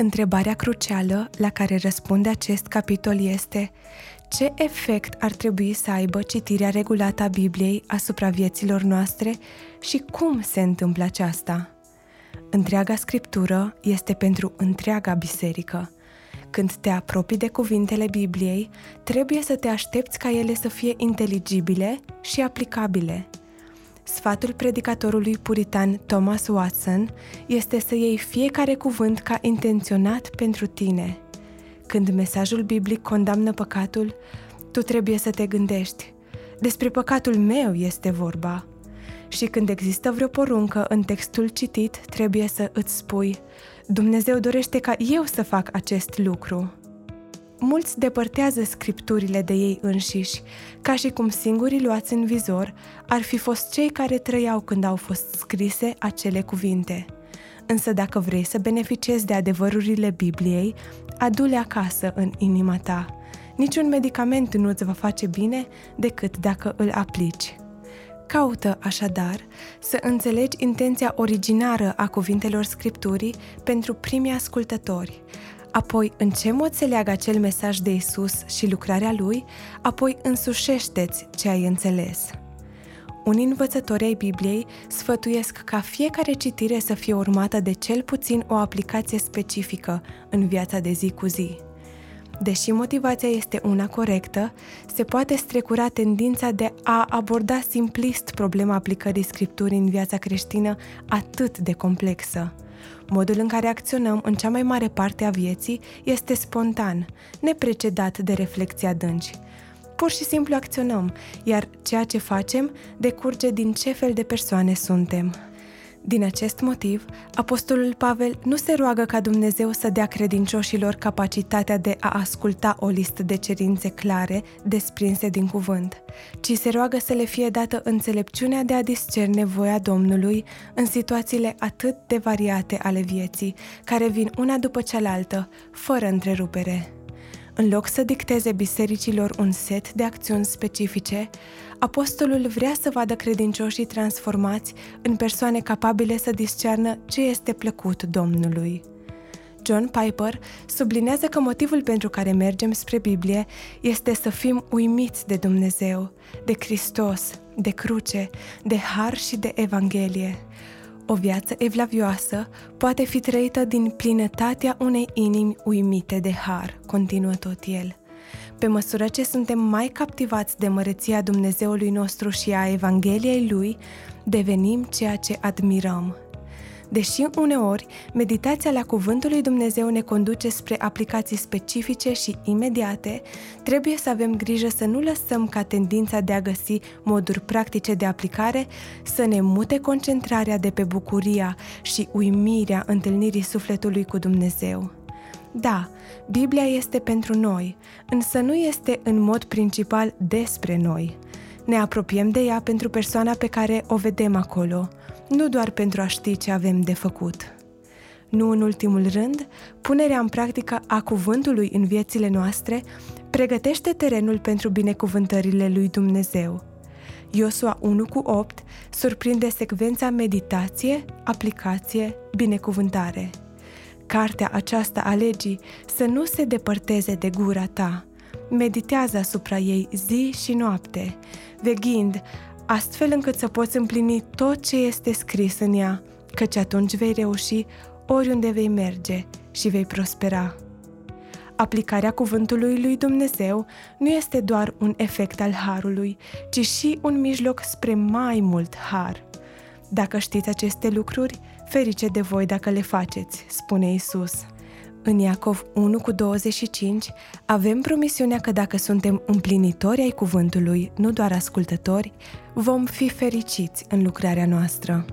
Întrebarea crucială la care răspunde acest capitol este ce efect ar trebui să aibă citirea regulată a Bibliei asupra vieților noastre și cum se întâmplă aceasta? Întreaga scriptură este pentru întreaga biserică. Când te apropii de cuvintele Bibliei, trebuie să te aștepți ca ele să fie inteligibile și aplicabile. Sfatul predicatorului puritan Thomas Watson este să iei fiecare cuvânt ca intenționat pentru tine. Când mesajul biblic condamnă păcatul, tu trebuie să te gândești. Despre păcatul meu este vorba. Și când există vreo poruncă în textul citit, trebuie să îți spui Dumnezeu dorește ca eu să fac acest lucru. Mulți depărtează scripturile de ei înșiși, ca și cum singurii luați în vizor ar fi fost cei care trăiau când au fost scrise acele cuvinte. Însă dacă vrei să beneficiezi de adevărurile Bibliei, adu-le acasă în inima ta. Niciun medicament nu îți va face bine decât dacă îl aplici. Caută, așadar, să înțelegi intenția originară a cuvintelor Scripturii pentru primii ascultători, apoi în ce mod se leagă acel mesaj de Isus și lucrarea Lui, apoi însușește-ți ce ai înțeles. Unii învățători ai Bibliei sfătuiesc ca fiecare citire să fie urmată de cel puțin o aplicație specifică în viața de zi cu zi. Deși motivația este una corectă, se poate strecura tendința de a aborda simplist problema aplicării scripturii în viața creștină atât de complexă. Modul în care acționăm în cea mai mare parte a vieții este spontan, neprecedat de reflexii adânci. Pur și simplu acționăm, iar ceea ce facem decurge din ce fel de persoane suntem. Din acest motiv, Apostolul Pavel nu se roagă ca Dumnezeu să dea credincioșilor capacitatea de a asculta o listă de cerințe clare, desprinse din cuvânt, ci se roagă să le fie dată înțelepciunea de a discerne voia Domnului în situațiile atât de variate ale vieții, care vin una după cealaltă, fără întrerupere. În loc să dicteze bisericilor un set de acțiuni specifice, apostolul vrea să vadă credincioșii transformați în persoane capabile să discearnă ce este plăcut Domnului. John Piper sublinează că motivul pentru care mergem spre Biblie este să fim uimiți de Dumnezeu, de Hristos, de cruce, de har și de Evanghelie. O viață evlavioasă poate fi trăită din plinătatea unei inimi uimite de har, continuă tot el. Pe măsură ce suntem mai captivați de măreția Dumnezeului nostru și a Evangheliei Lui, devenim ceea ce admirăm, Deși uneori meditația la Cuvântul lui Dumnezeu ne conduce spre aplicații specifice și imediate, trebuie să avem grijă să nu lăsăm ca tendința de a găsi moduri practice de aplicare să ne mute concentrarea de pe bucuria și uimirea întâlnirii sufletului cu Dumnezeu. Da, Biblia este pentru noi, însă nu este în mod principal despre noi. Ne apropiem de ea pentru persoana pe care o vedem acolo, nu doar pentru a ști ce avem de făcut. Nu în ultimul rând, punerea în practică a cuvântului în viețile noastre pregătește terenul pentru binecuvântările lui Dumnezeu. Iosua 1 cu 8 surprinde secvența meditație, aplicație, binecuvântare. Cartea aceasta a legii să nu se depărteze de gura ta. Meditează asupra ei zi și noapte, veghind astfel încât să poți împlini tot ce este scris în ea, căci atunci vei reuși oriunde vei merge și vei prospera. Aplicarea cuvântului lui Dumnezeu nu este doar un efect al harului, ci și un mijloc spre mai mult har. Dacă știți aceste lucruri, ferice de voi dacă le faceți, spune Isus. În Iacov 1 cu 25 avem promisiunea că dacă suntem împlinitori ai cuvântului, nu doar ascultători, vom fi fericiți în lucrarea noastră.